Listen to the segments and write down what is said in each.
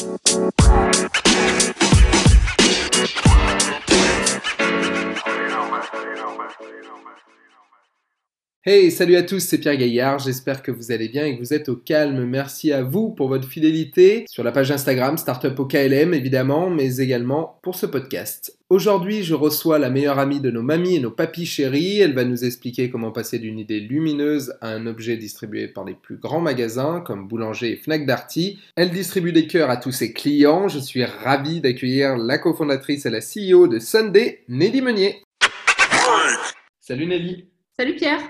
Bye. Hey, salut à tous, c'est Pierre Gaillard, j'espère que vous allez bien et que vous êtes au calme. Merci à vous pour votre fidélité sur la page Instagram Startup au KLM évidemment, mais également pour ce podcast. Aujourd'hui, je reçois la meilleure amie de nos mamies et nos papis chéris. Elle va nous expliquer comment passer d'une idée lumineuse à un objet distribué par les plus grands magasins comme Boulanger et Fnac Darty. Elle distribue des cœurs à tous ses clients. Je suis ravi d'accueillir la cofondatrice et la CEO de Sunday, Nelly Meunier. Salut Nelly. Salut Pierre.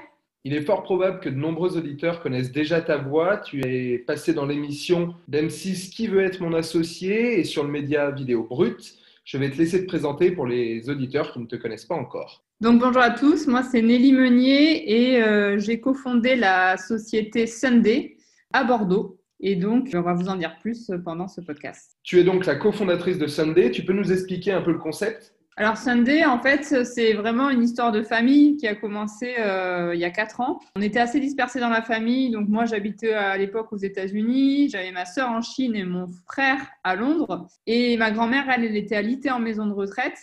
Il est fort probable que de nombreux auditeurs connaissent déjà ta voix. Tu es passé dans l'émission d'M6 Qui veut être mon associé et sur le média vidéo brut. Je vais te laisser te présenter pour les auditeurs qui ne te connaissent pas encore. Donc bonjour à tous, moi c'est Nelly Meunier et euh, j'ai cofondé la société Sunday à Bordeaux. Et donc, on va vous en dire plus pendant ce podcast. Tu es donc la cofondatrice de Sunday. Tu peux nous expliquer un peu le concept? Alors Sunday, en fait, c'est vraiment une histoire de famille qui a commencé euh, il y a quatre ans. On était assez dispersés dans la famille. Donc moi, j'habitais à l'époque aux États-Unis. J'avais ma sœur en Chine et mon frère à Londres. Et ma grand-mère, elle, elle était alitée en maison de retraite.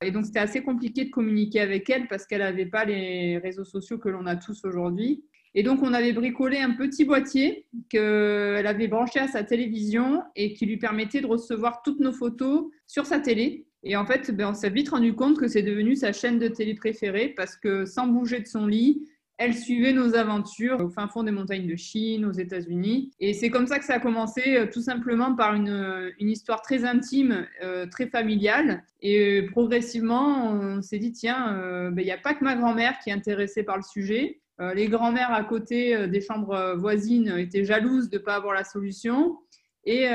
Et donc c'était assez compliqué de communiquer avec elle parce qu'elle n'avait pas les réseaux sociaux que l'on a tous aujourd'hui. Et donc, on avait bricolé un petit boîtier qu'elle avait branché à sa télévision et qui lui permettait de recevoir toutes nos photos sur sa télé. Et en fait, ben, on s'est vite rendu compte que c'est devenu sa chaîne de télé préférée parce que sans bouger de son lit, elle suivait nos aventures au fin fond des montagnes de Chine, aux États-Unis. Et c'est comme ça que ça a commencé, euh, tout simplement par une, une histoire très intime, euh, très familiale. Et progressivement, on s'est dit, tiens, euh, ben, il n'y a pas que ma grand-mère qui est intéressée par le sujet. les grand-mères à côté des chambres voisines étaient jalouses de ne pas avoir la solution. Et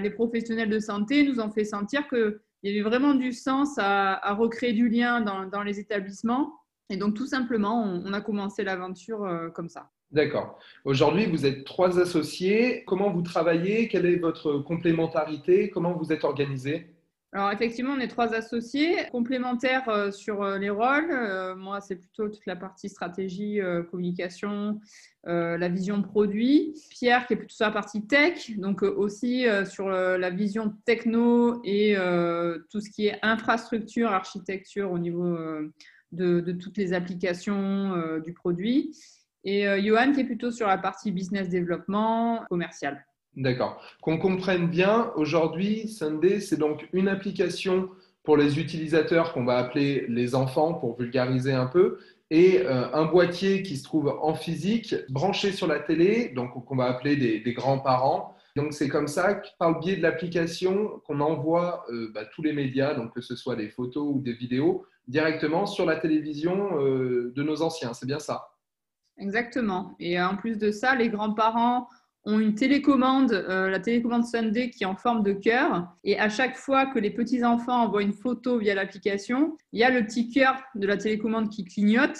les professionnels de santé nous ont fait sentir que il y avait vraiment du sens à, recréer du lien dans, les établissements. Et donc, tout simplement, on, a commencé l'aventure euh, comme ça. D'accord. Aujourd'hui, vous êtes trois associés. Comment vous travaillez? Quelle est votre complémentarité? Comment vous êtes organisé alors effectivement, on est trois associés complémentaires euh, sur euh, les rôles. Euh, moi, c'est plutôt toute la partie stratégie, communication, la vision produit. Pierre qui est plutôt sur la partie tech, donc aussi sur la vision techno et tout ce qui est infrastructure, architecture au niveau de, de, toutes les applications du produit. Et Johan qui est plutôt sur la partie business développement commercial. D'accord. Qu'on comprenne bien, aujourd'hui, Sunday, c'est donc une application pour les utilisateurs qu'on va appeler les enfants pour vulgariser un peu, et euh, un boîtier qui se trouve en physique, branché sur la télé, donc qu'on va appeler des, grands-parents. Donc c'est comme ça, par le biais de l'application, qu'on envoie euh, bah, tous les médias, donc que ce soit des photos ou des vidéos, directement sur la télévision euh, de nos anciens. C'est bien ça? Exactement. Et en plus de ça, les grands-parents ont une télécommande, euh, la télécommande Sunday qui est en forme de cœur. Et à chaque fois que les petits-enfants envoient une photo via l'application, il y a le petit cœur de la télécommande qui clignote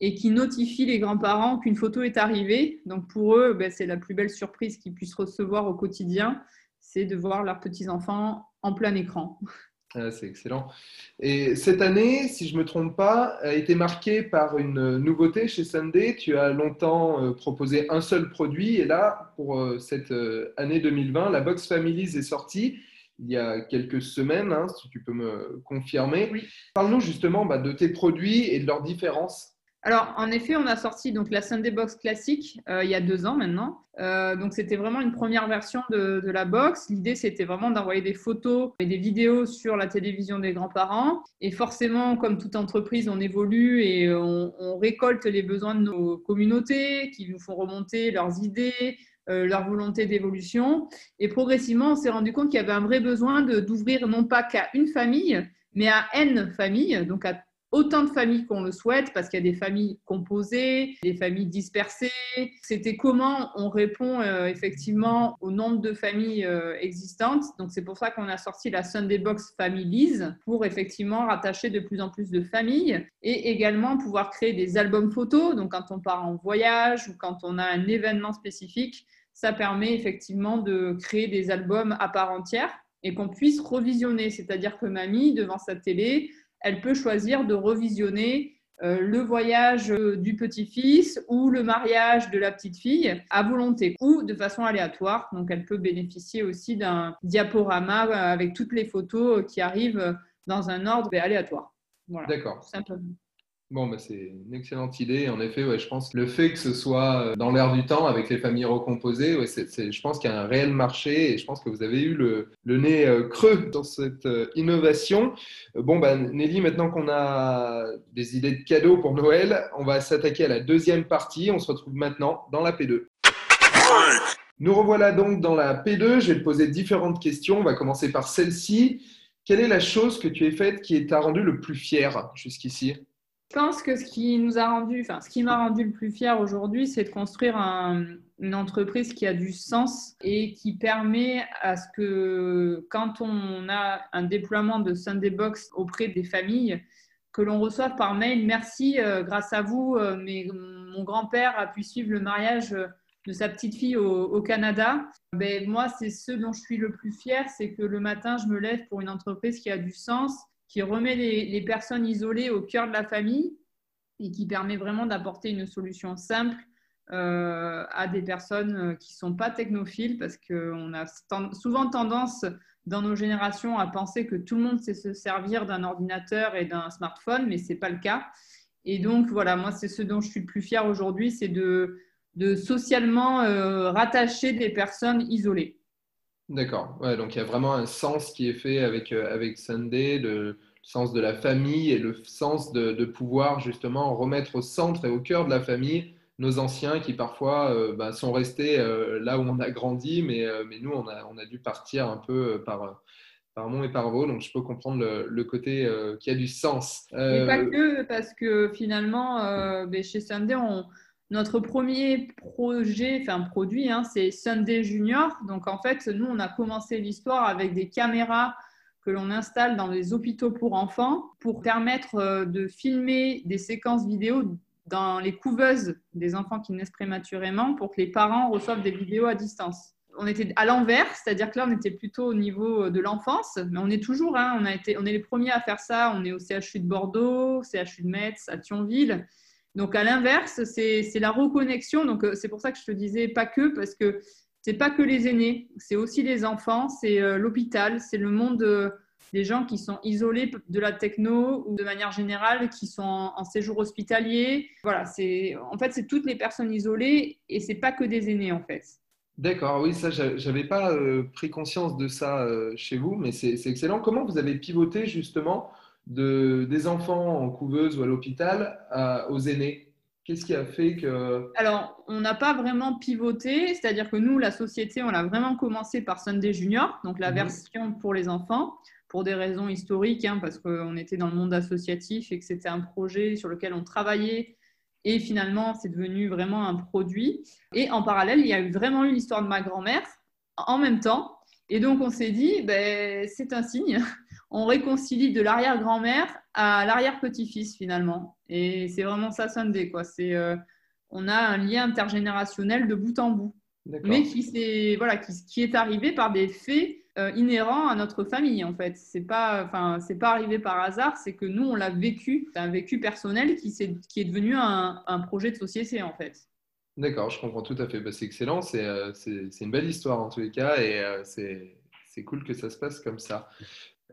et qui notifie les grands-parents qu'une photo est arrivée. Donc pour eux, ben, c'est la plus belle surprise qu'ils puissent recevoir au quotidien, c'est de voir leurs petits-enfants en plein écran. Ah, c'est excellent. Et cette année, si je ne me trompe pas, a été marquée par une nouveauté chez Sunday. Tu as longtemps euh, proposé un seul produit et là, pour euh, cette euh, année 2020, la Box Families est sortie il y a quelques semaines, hein, si tu peux me confirmer. Parle-nous justement bah, de tes produits et de leurs différences. Alors, en effet, on a sorti donc la Sunday Box classique euh, il y a deux ans maintenant. Euh, donc, c'était vraiment une première version de, la box. L'idée, c'était vraiment d'envoyer des photos et des vidéos sur la télévision des grands-parents. Et forcément, comme toute entreprise, on évolue et on, récolte les besoins de nos communautés qui nous font remonter leurs idées, euh, leur volonté d'évolution. Et progressivement, on s'est rendu compte qu'il y avait un vrai besoin d'ouvrir non pas qu'à une famille, mais à N familles, donc à autant de familles qu'on le souhaite, parce qu'il y a des familles composées, des familles dispersées. C'était comment on répond euh, effectivement au nombre de familles euh, existantes. Donc c'est pour ça qu'on a sorti la Sunday Box Families pour effectivement rattacher de plus en plus de familles et également pouvoir créer des albums photos. Donc quand on part en voyage ou quand on a un événement spécifique, ça permet effectivement de créer des albums à part entière et qu'on puisse revisionner. C'est-à-dire que mamie, devant sa télé, elle peut choisir de revisionner le voyage du petit-fils ou le mariage de la petite-fille à volonté ou de façon aléatoire. Donc elle peut bénéficier aussi d'un diaporama avec toutes les photos qui arrivent dans un ordre aléatoire. Voilà, D'accord. Bon, bah, c'est une excellente idée. En effet, ouais, je pense que le fait que ce soit euh, dans l'air du temps avec les familles recomposées, ouais, je pense qu'il y a un réel marché et je pense que vous avez eu le, le nez euh, creux dans cette euh, innovation. Bon, bah, Nelly, maintenant qu'on a des idées de cadeaux pour Noël, on va s'attaquer à la deuxième partie. On se retrouve maintenant dans la P2. Nous revoilà donc dans la P2. Je vais te poser différentes questions. On va commencer par celle-ci. Quelle est la chose que tu as faite qui t'a rendu le plus fier jusqu'ici? Pense que ce qui nous a rendu, enfin, ce qui m'a rendu le plus fier aujourd'hui, c'est de construire une entreprise qui a du sens et qui permet à ce que quand on a un déploiement de Sunday Box auprès des familles, que l'on reçoive par mail, merci, euh, grâce à vous, euh, mais mon grand-père a pu suivre le mariage de sa petite fille au, Canada. Ben, moi, c'est ce dont je suis le plus fier, c'est que le matin, je me lève pour une entreprise qui a du sens qui remet les, personnes isolées au cœur de la famille et qui permet vraiment d'apporter une solution simple euh, à des personnes euh, qui ne sont pas technophiles parce qu'on a souvent tendance dans nos générations à penser que tout le monde sait se servir d'un ordinateur et d'un smartphone, mais ce n'est pas le cas. Et donc, voilà, moi, c'est ce dont je suis le plus fier aujourd'hui, c'est de, de socialement euh, rattacher des personnes isolées. D'accord. Ouais, donc il y a vraiment un sens qui est fait avec, euh, avec Sunday, le sens de la famille et le sens de, pouvoir justement remettre au centre et au cœur de la famille nos anciens qui parfois euh, bah, sont restés euh, là où on a grandi, mais, mais nous, on a, on a dû partir un peu par, par Mont et par Vaux. Donc je peux comprendre le, côté qui a du sens. Et pas que, parce que finalement, ben, chez Sunday, on notre premier projet, enfin produit, hein, c'est Sunday Junior. Donc en fait, nous, on a commencé l'histoire avec des caméras que l'on installe dans les hôpitaux pour enfants pour permettre euh, de filmer des séquences vidéo dans les couveuses des enfants qui naissent prématurément pour que les parents reçoivent des vidéos à distance. On était à l'envers, c'est-à-dire que là, on était plutôt au niveau de l'enfance, mais on est toujours, hein, on, a été, on est les premiers à faire ça. On est au CHU de Bordeaux, CHU de Metz, à Thionville. Donc à l'inverse, c'est la reconnexion. Donc euh, c'est pour ça que je te disais pas que, parce que c'est pas que les aînés, c'est aussi les enfants, c'est euh, l'hôpital, c'est le monde euh, des gens qui sont isolés de la techno ou de manière générale qui sont en, séjour hospitalier. Voilà, c'est en fait c'est toutes les personnes isolées et c'est pas que des aînés en fait. D'accord, oui, ça, j'avais pas pris conscience de ça chez vous, mais c'est excellent. Comment vous avez pivoté justement de, des enfants en couveuse ou à l'hôpital aux aînés Qu'est-ce qui a fait que... Alors, on n'a pas vraiment pivoté, c'est-à-dire que nous, la société, on a vraiment commencé par Sunday Junior, donc la mhm. version pour les enfants, pour des raisons historiques, hein, parce qu'on était dans le monde associatif et que c'était un projet sur lequel on travaillait. Et finalement, c'est devenu vraiment un produit. Et en parallèle, il y a eu vraiment eu l'histoire de ma grand-mère en même temps. Et donc, on s'est dit, ben, c'est un signe on réconcilie de l'arrière-grand-mère à l'arrière-petit-fils finalement. Et c'est vraiment ça Sunday. Quoi. C'est, euh, on a un lien intergénérationnel de bout en bout. Mais qui, est, voilà, qui, est arrivé par des faits euh, inhérents à notre famille en fait. C'est pas, enfin, c'est pas arrivé par hasard, c'est que nous on l'a vécu, c'est un vécu personnel qui, est, qui est devenu un, projet de société en fait. D'accord, je comprends tout à fait. Bah, c'est excellent, euh, c'est, c'est, une belle histoire en tous les cas et c'est, c'est cool que ça se passe comme ça.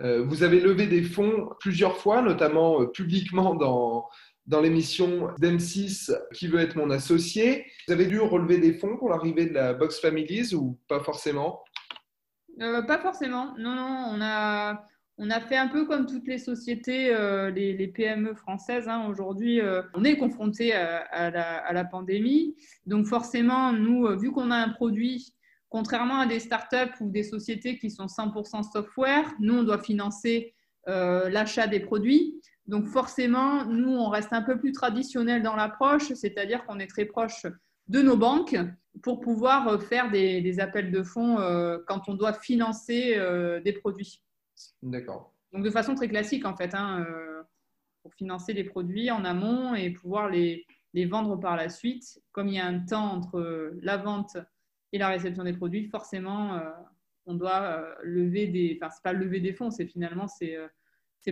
Euh, vous avez levé des fonds plusieurs fois, notamment euh, publiquement dans, dans l'émission d'M6 Qui veut être mon associé. Vous avez dû relever des fonds pour l'arrivée de la Box Families ou pas forcément? Euh, Pas forcément. Non, non, on a, on a fait un peu comme toutes les sociétés, les, PME françaises. Hein. Aujourd'hui, on est confronté à, la, à, la, pandémie. Donc forcément, nous, vu qu'on a un produit Contrairement à des startups ou des sociétés qui sont 100% software, nous, on doit financer euh, l'achat des produits. Donc forcément, nous, on reste un peu plus traditionnel dans l'approche, c'est-à-dire qu'on est très proche de nos banques pour pouvoir euh, faire des, appels de fonds euh, quand on doit financer des produits. D'accord. Donc de façon très classique, en fait, hein, pour financer les produits en amont et pouvoir les, les, vendre par la suite. Comme il y a un temps entre la vente et la réception des produits, forcément, euh, on doit euh, lever des. Enfin, c'est pas lever des fonds, c'est finalement c'est euh,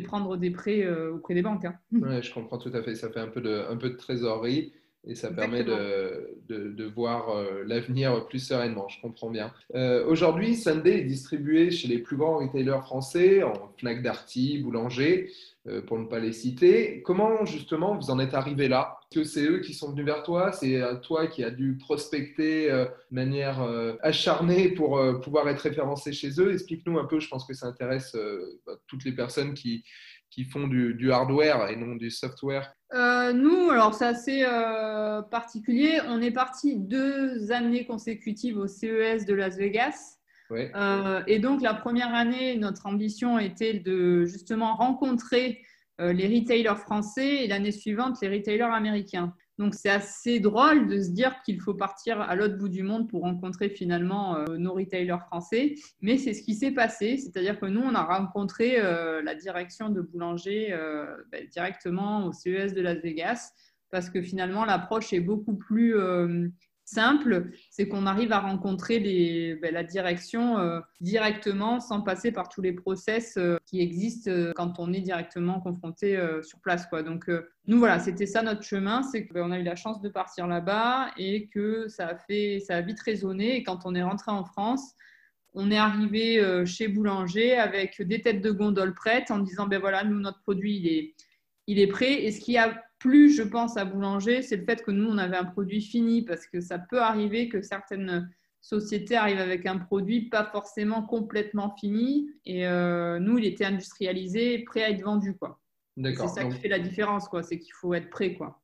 prendre des prêts auprès des banques. Hein. Oui, je comprends tout à fait. Ça fait un peu de, un peu de trésorerie et ça permet de, de, voir euh, l'avenir plus sereinement, je comprends bien. Euh, aujourd'hui, Sunday est distribué chez les plus grands retailers français, en Fnac Darty, Boulanger, euh, pour ne pas les citer. Comment justement vous en êtes arrivé là? Que c'est eux qui sont venus vers toi? C'est toi qui as dû prospecter de manière acharnée pour pouvoir être référencé chez eux? Explique-nous un peu, je pense que ça intéresse bah, toutes les personnes qui, qui font du, hardware et non du software euh, Nous, alors c'est assez euh, particulier. On est parti deux années consécutives au CES de Las Vegas. Euh, et donc la première année, notre ambition était de justement rencontrer les retailers français et l'année suivante les retailers américains. Donc c'est assez drôle de se dire qu'il faut partir à l'autre bout du monde pour rencontrer finalement euh, nos retailers français. Mais c'est ce qui s'est passé, c'est-à-dire que nous, on a rencontré euh, la direction de Boulanger euh, ben, directement au CES de Las Vegas parce que finalement l'approche est beaucoup plus simple, c'est qu'on arrive à rencontrer ben, la direction euh, directement sans passer par tous les process euh, qui existent euh, quand on est directement confronté sur place. Quoi. Donc nous, voilà, c'était ça notre chemin, c'est qu'on a eu la chance de partir là-bas et que ça a, fait, ça a vite résonné. Et quand on est rentré en France, on est arrivé chez Boulanger avec des têtes de gondole prêtes en disant, ben voilà, nous, notre produit, il est, il est prêt. Et ce qui a plus, je pense, à Boulanger, c'est le fait que nous, on avait un produit fini, parce que ça peut arriver que certaines sociétés arrivent avec un produit pas forcément complètement fini. Et euh, nous, il était industrialisé, prêt à être vendu. Quoi. C'est ça qui fait la différence, quoi. c'est qu'il faut être prêt. Quoi.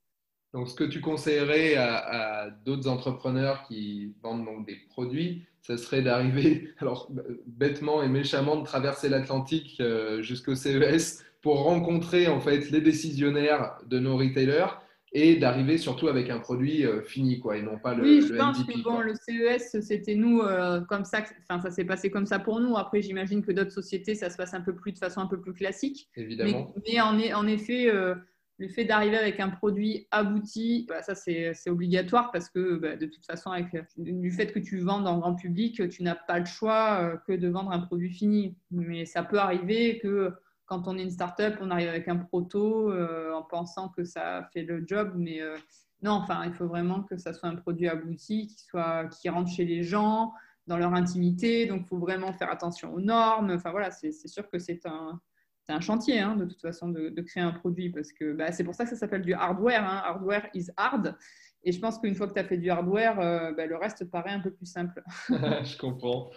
Donc, ce que tu conseillerais à, d'autres entrepreneurs qui vendent donc des produits, ce serait d'arriver, alors bêtement et méchamment, de traverser l'Atlantique euh, jusqu'au CES pour rencontrer en fait les décisionnaires de nos retailers et d'arriver surtout avec un produit euh, fini quoi et non pas le oui je pense que bon le CES c'était nous euh, comme ça enfin ça s'est passé comme ça pour nous. Après j'imagine que d'autres sociétés ça se passe un peu plus de façon un peu plus classique. Évidemment. Mais, en, en, effet euh, le fait d'arriver avec un produit abouti, bah, ça c'est obligatoire parce que bah, de toute façon, du fait que tu vends en grand public, tu n'as pas le choix que de vendre un produit fini. Mais ça peut arriver que quand on est une startup, on arrive avec un proto euh, en pensant que ça fait le job, mais euh, non, enfin, il faut vraiment que ça soit un produit abouti, qui, qui rentre chez les gens, dans leur intimité. Donc, il faut vraiment faire attention aux normes. Enfin, voilà, c'est sûr que c'est un, un, chantier, hein, de toute façon, de, créer un produit, parce que bah, c'est pour ça que ça s'appelle du hardware. Hein. Hardware is hard. Et je pense qu'une fois que tu as fait du hardware, euh, bah, le reste paraît un peu plus simple. je comprends.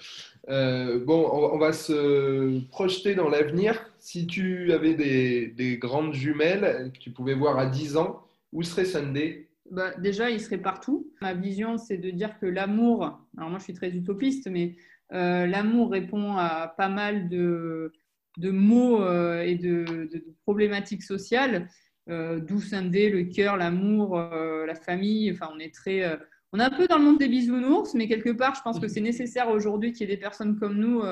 Euh, bon, on, va se projeter dans l'avenir. Si tu avais des, grandes jumelles que tu pouvais voir à 10 ans, où serait Sunday? Bah, Déjà, il serait partout. Ma vision, c'est de dire que l'amour, alors moi je suis très utopiste, mais euh, l'amour répond à pas mal de, de mots et de, de problématiques sociales. Euh, d'où scinder le cœur, l'amour, euh, la famille. Enfin, on est très. Euh, on est un peu dans le monde des bisounours, mais quelque part, je pense que c'est nécessaire aujourd'hui qu'il y ait des personnes comme nous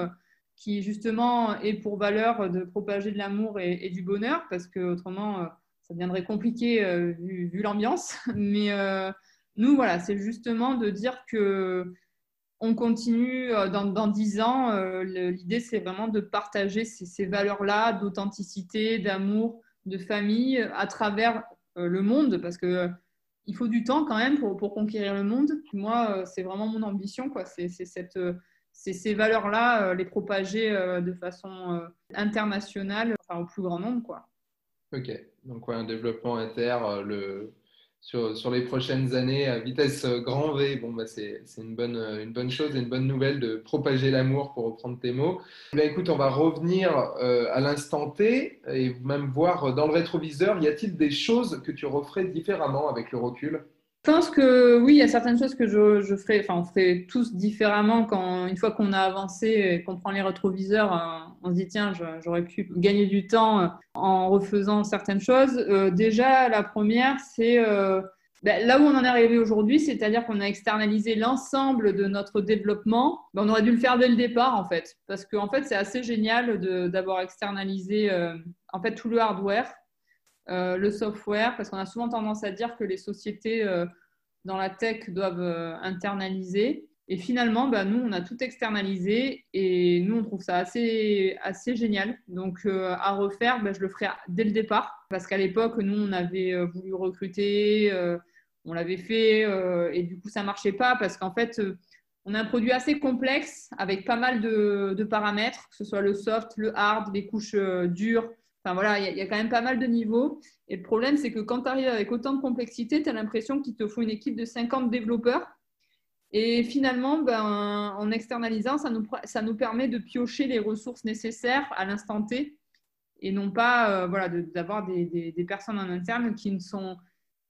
qui, justement, aient pour valeur de propager de l'amour et, du bonheur, parce que autrement, ça deviendrait compliqué vu, l'ambiance. Mais nous, voilà, c'est justement de dire que on continue dans dix ans. L'idée, c'est vraiment de partager ces valeurs-là d'authenticité, d'amour, de famille à travers euh, le monde parce que euh, il faut du temps quand même pour, conquérir le monde. Moi, euh, c'est vraiment mon ambition. Quoi. C'est ces valeurs-là, les propager de façon internationale, enfin, au plus grand nombre. Quoi. Ok, donc un développement inter, le, sur, sur, les prochaines années à vitesse euh, grand V. Bon, bah, c'est une bonne, euh, une bonne chose et une bonne nouvelle de propager l'amour, pour reprendre tes mots. Bien, écoute, on va revenir euh, à l'instant T et même voir dans le rétroviseur, y a-t-il des choses que tu referais différemment avec le recul? Je pense que oui, il y a certaines choses que je, je ferai, enfin, on ferait tous différemment quand, une fois qu'on a avancé et qu'on prend les rétroviseurs, on se dit tiens, j'aurais pu gagner du temps euh, en refaisant certaines choses. Euh, déjà, la première, c'est ben, là où on en est arrivé aujourd'hui, c'est-à-dire qu'on a externalisé l'ensemble de notre développement. Ben, on aurait dû le faire dès le départ, en fait, parce qu'en fait, c'est assez génial d'avoir externalisé en fait tout le hardware euh, le software, parce qu'on a souvent tendance à dire que les sociétés euh, dans la tech doivent euh, internaliser. Et finalement, bah, nous, on a tout externalisé et nous, on trouve ça assez, génial. Donc, euh, à refaire, bah, je le ferai dès le départ parce qu'à l'époque, nous, on avait euh, voulu recruter, euh, on l'avait fait et du coup, ça ne marchait pas parce qu'en fait, on a un produit assez complexe avec pas mal de, de, paramètres, que ce soit le soft, le hard, les couches dures. Enfin voilà, il y, y, a quand même pas mal de niveaux. Et le problème, c'est que quand tu arrives avec autant de complexité, tu as l'impression qu'il te faut une équipe de 50 développeurs et finalement, ben, en externalisant, ça nous, ça nous permet de piocher les ressources nécessaires à l'instant T et non pas euh, voilà, d'avoir des, des, personnes en interne qui ne sont,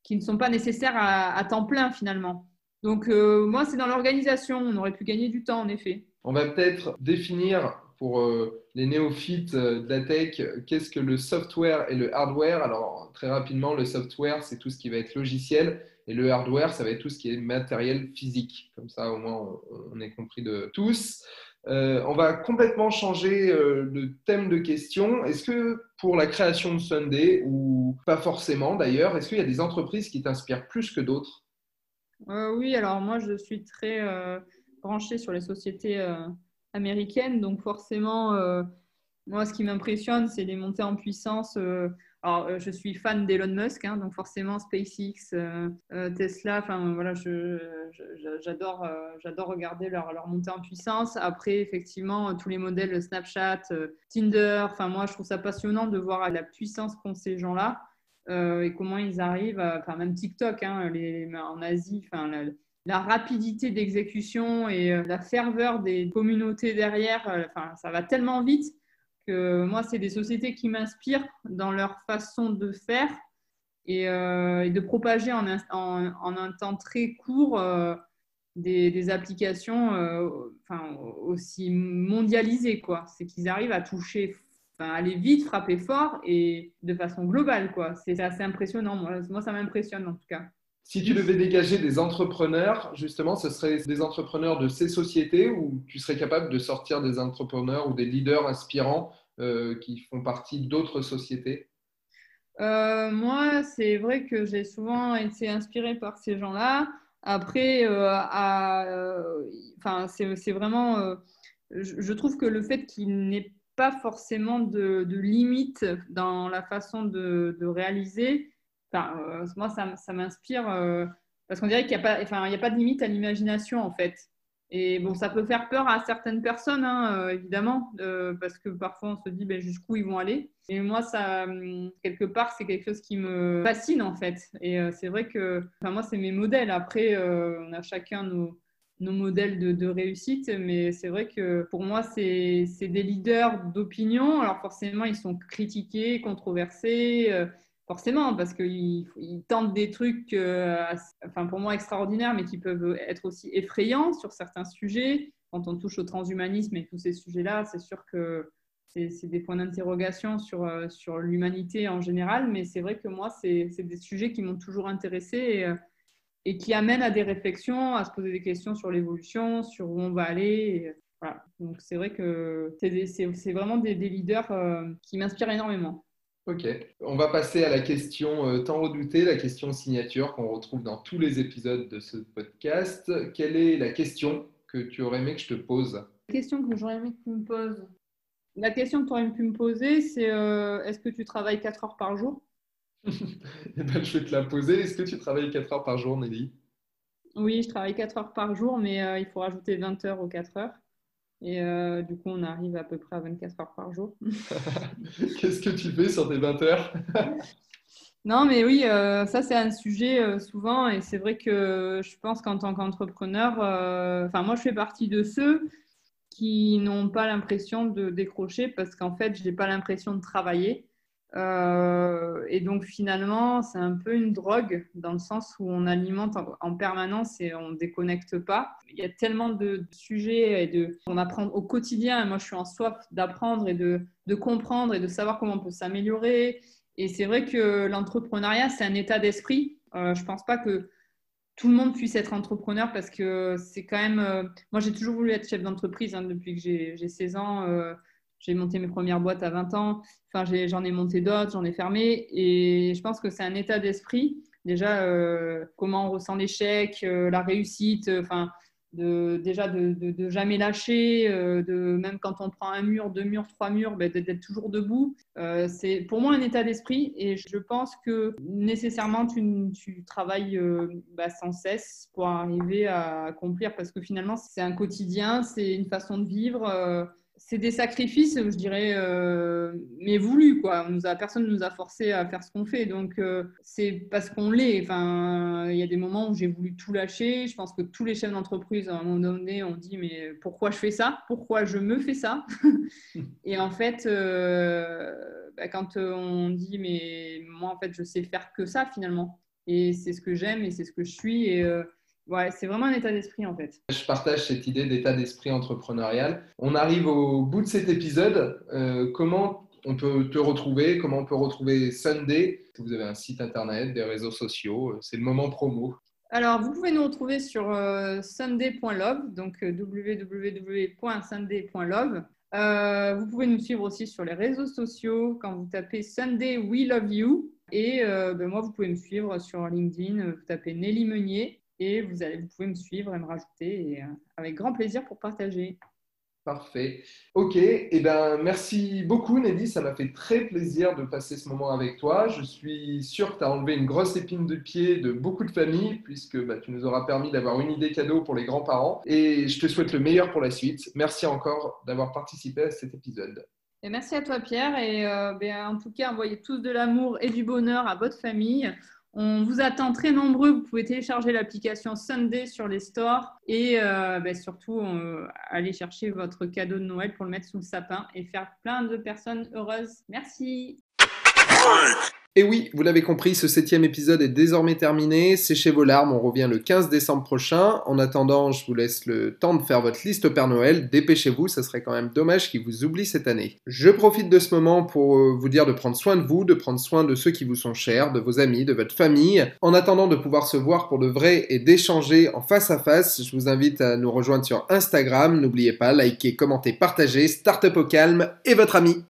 qui ne sont pas nécessaires à, temps plein finalement. Donc euh, moi, c'est dans l'organisation. On aurait pu gagner du temps, en effet. On va peut-être définir pour euh, les néophytes de la tech, qu'est-ce que le software et le hardware? Alors très rapidement, le software, c'est tout ce qui va être logiciel et le hardware, ça va être tout ce qui est matériel physique. Comme ça, au moins, on, est compris de tous. Euh, on va complètement changer euh, le thème de question. Est-ce que pour la création de Sunday, ou pas forcément d'ailleurs, est-ce qu'il y a des entreprises qui t'inspirent plus que d'autres? Euh, Oui, alors moi, je suis très branchée sur les sociétés américaines. Donc forcément, moi, ce qui m'impressionne, c'est les montées en puissance alors, euh, je suis fan d'Elon Musk, hein, donc forcément SpaceX, euh, euh, Tesla, enfin voilà, j'adore regarder leur, montée en puissance. Après, effectivement, tous les modèles Snapchat, Tinder, enfin moi, je trouve ça passionnant de voir la puissance qu'ont ces gens-là et comment ils arrivent, enfin même TikTok, hein, en Asie, enfin la, la rapidité d'exécution et la ferveur des communautés derrière, enfin ça va tellement vite moi, c'est des sociétés qui m'inspirent dans leur façon de faire et, euh, de propager en un, temps très court euh, des, applications euh, aussi mondialisées. Quoi. C'est qu'ils arrivent à toucher, enfin, aller vite, frapper fort et de façon globale. C'est assez impressionnant. Moi ça m'impressionne en tout cas. Si tu devais dégager des entrepreneurs, justement, ce serait des entrepreneurs de ces sociétés ou tu serais capable de sortir des entrepreneurs ou des leaders inspirants euh, qui font partie d'autres sociétés? Euh, Moi, c'est vrai que j'ai souvent été inspirée par ces gens-là. Après, euh, c'est vraiment. Je, trouve que le fait qu'il n'ait pas forcément de, de limite dans la façon de réaliser, euh, moi, ça, m'inspire euh, parce qu'on dirait qu'il n'y a, pas, enfin, a pas de limite à l'imagination, en fait. Et bon, ça peut faire peur à certaines personnes, hein, euh, évidemment, parce que parfois on se dit ben, jusqu'où ils vont aller. Et moi, ça, hum, quelque part, c'est quelque chose qui me fascine, en fait. Et c'est vrai que, enfin, moi, c'est mes modèles. Après, on a chacun nos, nos modèles de, de, réussite, mais c'est vrai que pour moi, c'est des leaders d'opinion. Alors forcément, ils sont critiqués, controversés forcément, parce qu'ils tentent des trucs, euh, enfin pour moi extraordinaires, mais qui peuvent être aussi effrayants sur certains sujets. Quand on touche au transhumanisme et tous ces sujets-là, c'est sûr que c'est des points d'interrogation sur, euh, sur l'humanité en général, mais c'est vrai que moi, c'est des sujets qui m'ont toujours intéressé et, euh, et, qui amènent à des réflexions, à se poser des questions sur l'évolution, sur où on va aller. Donc c'est vrai que c'est vraiment des leaders qui m'inspirent énormément. Ok, on va passer à la question euh, tant redoutée, la question signature qu'on retrouve dans tous les épisodes de ce podcast. Quelle est la question que tu aurais aimé que je te pose? La question que j'aurais aimé que tu me poses. La question que tu aurais pu me poser, c'est euh, est-ce que tu travailles 4 heures par jour? Eh ben, Je vais te la poser. Est-ce que tu travailles 4 heures par jour, Nelly? Oui, je travaille 4 heures par jour, mais euh, il faut rajouter 20 heures aux 4 heures. Et euh, du coup, on arrive à peu près à 24 heures par jour. Qu'est-ce que tu fais sur tes 20 heures? Non, mais oui, euh, ça c'est un sujet euh, souvent. Et c'est vrai que je pense qu'en tant qu'entrepreneur, enfin moi je fais partie de ceux qui n'ont pas l'impression de décrocher parce qu'en fait, je n'ai pas l'impression de travailler. Euh, et donc finalement, c'est un peu une drogue dans le sens où on alimente en, permanence et on ne déconnecte pas. Il y a tellement de, sujets et de, on apprend au quotidien. Moi, je suis en soif d'apprendre et de, de, comprendre et de savoir comment on peut s'améliorer. Et c'est vrai que l'entrepreneuriat, c'est un état d'esprit. Euh, je ne pense pas que tout le monde puisse être entrepreneur parce que c'est quand même... Euh, moi, j'ai toujours voulu être chef d'entreprise hein, depuis que j'ai 16 ans. J'ai monté mes premières boîtes à 20 ans. Enfin, j'en ai, monté d'autres, j'en ai fermé. Et je pense que c'est un état d'esprit. Déjà, euh, comment on ressent l'échec, euh, la réussite. Enfin, de déjà de, de, jamais lâcher, euh, de même quand on prend un mur, deux murs, trois murs, ben, d'être toujours debout. Euh, c'est pour moi un état d'esprit et je pense que nécessairement tu, travailles euh, bah, sans cesse pour arriver à accomplir parce que finalement c'est un quotidien, c'est une façon de vivre c'est des sacrifices, je dirais, euh, mais voulus, quoi. On nous a, personne ne nous a forcé à faire ce qu'on fait. Donc, euh, c'est parce qu'on l'est. Enfin, il y a des moments où j'ai voulu tout lâcher. Je pense que tous les chefs d'entreprise, à un moment donné, ont dit Mais pourquoi je fais ça? Pourquoi je me fais ça? Et en fait, euh, bah, quand on dit Mais moi, en fait, je sais faire que ça, finalement. Et c'est ce que j'aime et c'est ce que je suis. Et Ouais, c'est vraiment un état d'esprit en fait. Je partage cette idée d'état d'esprit entrepreneurial. On arrive au bout de cet épisode. Euh, comment on peut te retrouver? Comment on peut retrouver Sunday? Vous avez un site internet, des réseaux sociaux. C'est le moment promo. Alors, vous pouvez nous retrouver sur euh, sunday.love, donc euh, www.sunday.love. vous pouvez nous suivre aussi sur les réseaux sociaux quand vous tapez Sunday We Love You. Et ben moi, vous pouvez me suivre sur LinkedIn, vous tapez Nelly Meunier et vous, allez, vous pouvez me suivre et me rajouter et, euh, avec grand plaisir pour partager. Parfait. Ok, et eh ben, merci beaucoup Nelly, ça m'a fait très plaisir de passer ce moment avec toi. Je suis sûr que tu as enlevé une grosse épine de pied de beaucoup de familles, puisque bah, tu nous auras permis d'avoir une idée cadeau pour les grands-parents. Et je te souhaite le meilleur pour la suite. Merci encore d'avoir participé à cet épisode. Et merci à toi Pierre, et euh, ben, en tout cas, envoyez tous de l'amour et du bonheur à votre famille. On vous attend très nombreux. Vous pouvez télécharger l'application Sunday sur les stores et euh, ben, surtout euh, aller chercher votre cadeau de Noël pour le mettre sous le sapin et faire plein de personnes heureuses. Merci. Et oui, vous l'avez compris, ce septième épisode est désormais terminé. Séchez vos larmes, on revient le 15 décembre prochain. En attendant, je vous laisse le temps de faire votre liste au Père Noël. Dépêchez-vous, ça serait quand même dommage qu'il vous oublie cette année. Je profite de ce moment pour euh, vous dire de prendre soin de vous, de prendre soin de ceux qui vous sont chers, de vos amis, de votre famille. En attendant de pouvoir se voir pour de vrai et d'échanger en face à face, je vous invite à nous rejoindre sur Instagram. N'oubliez pas, likez, commentez, partagez. Startup au calme et votre ami.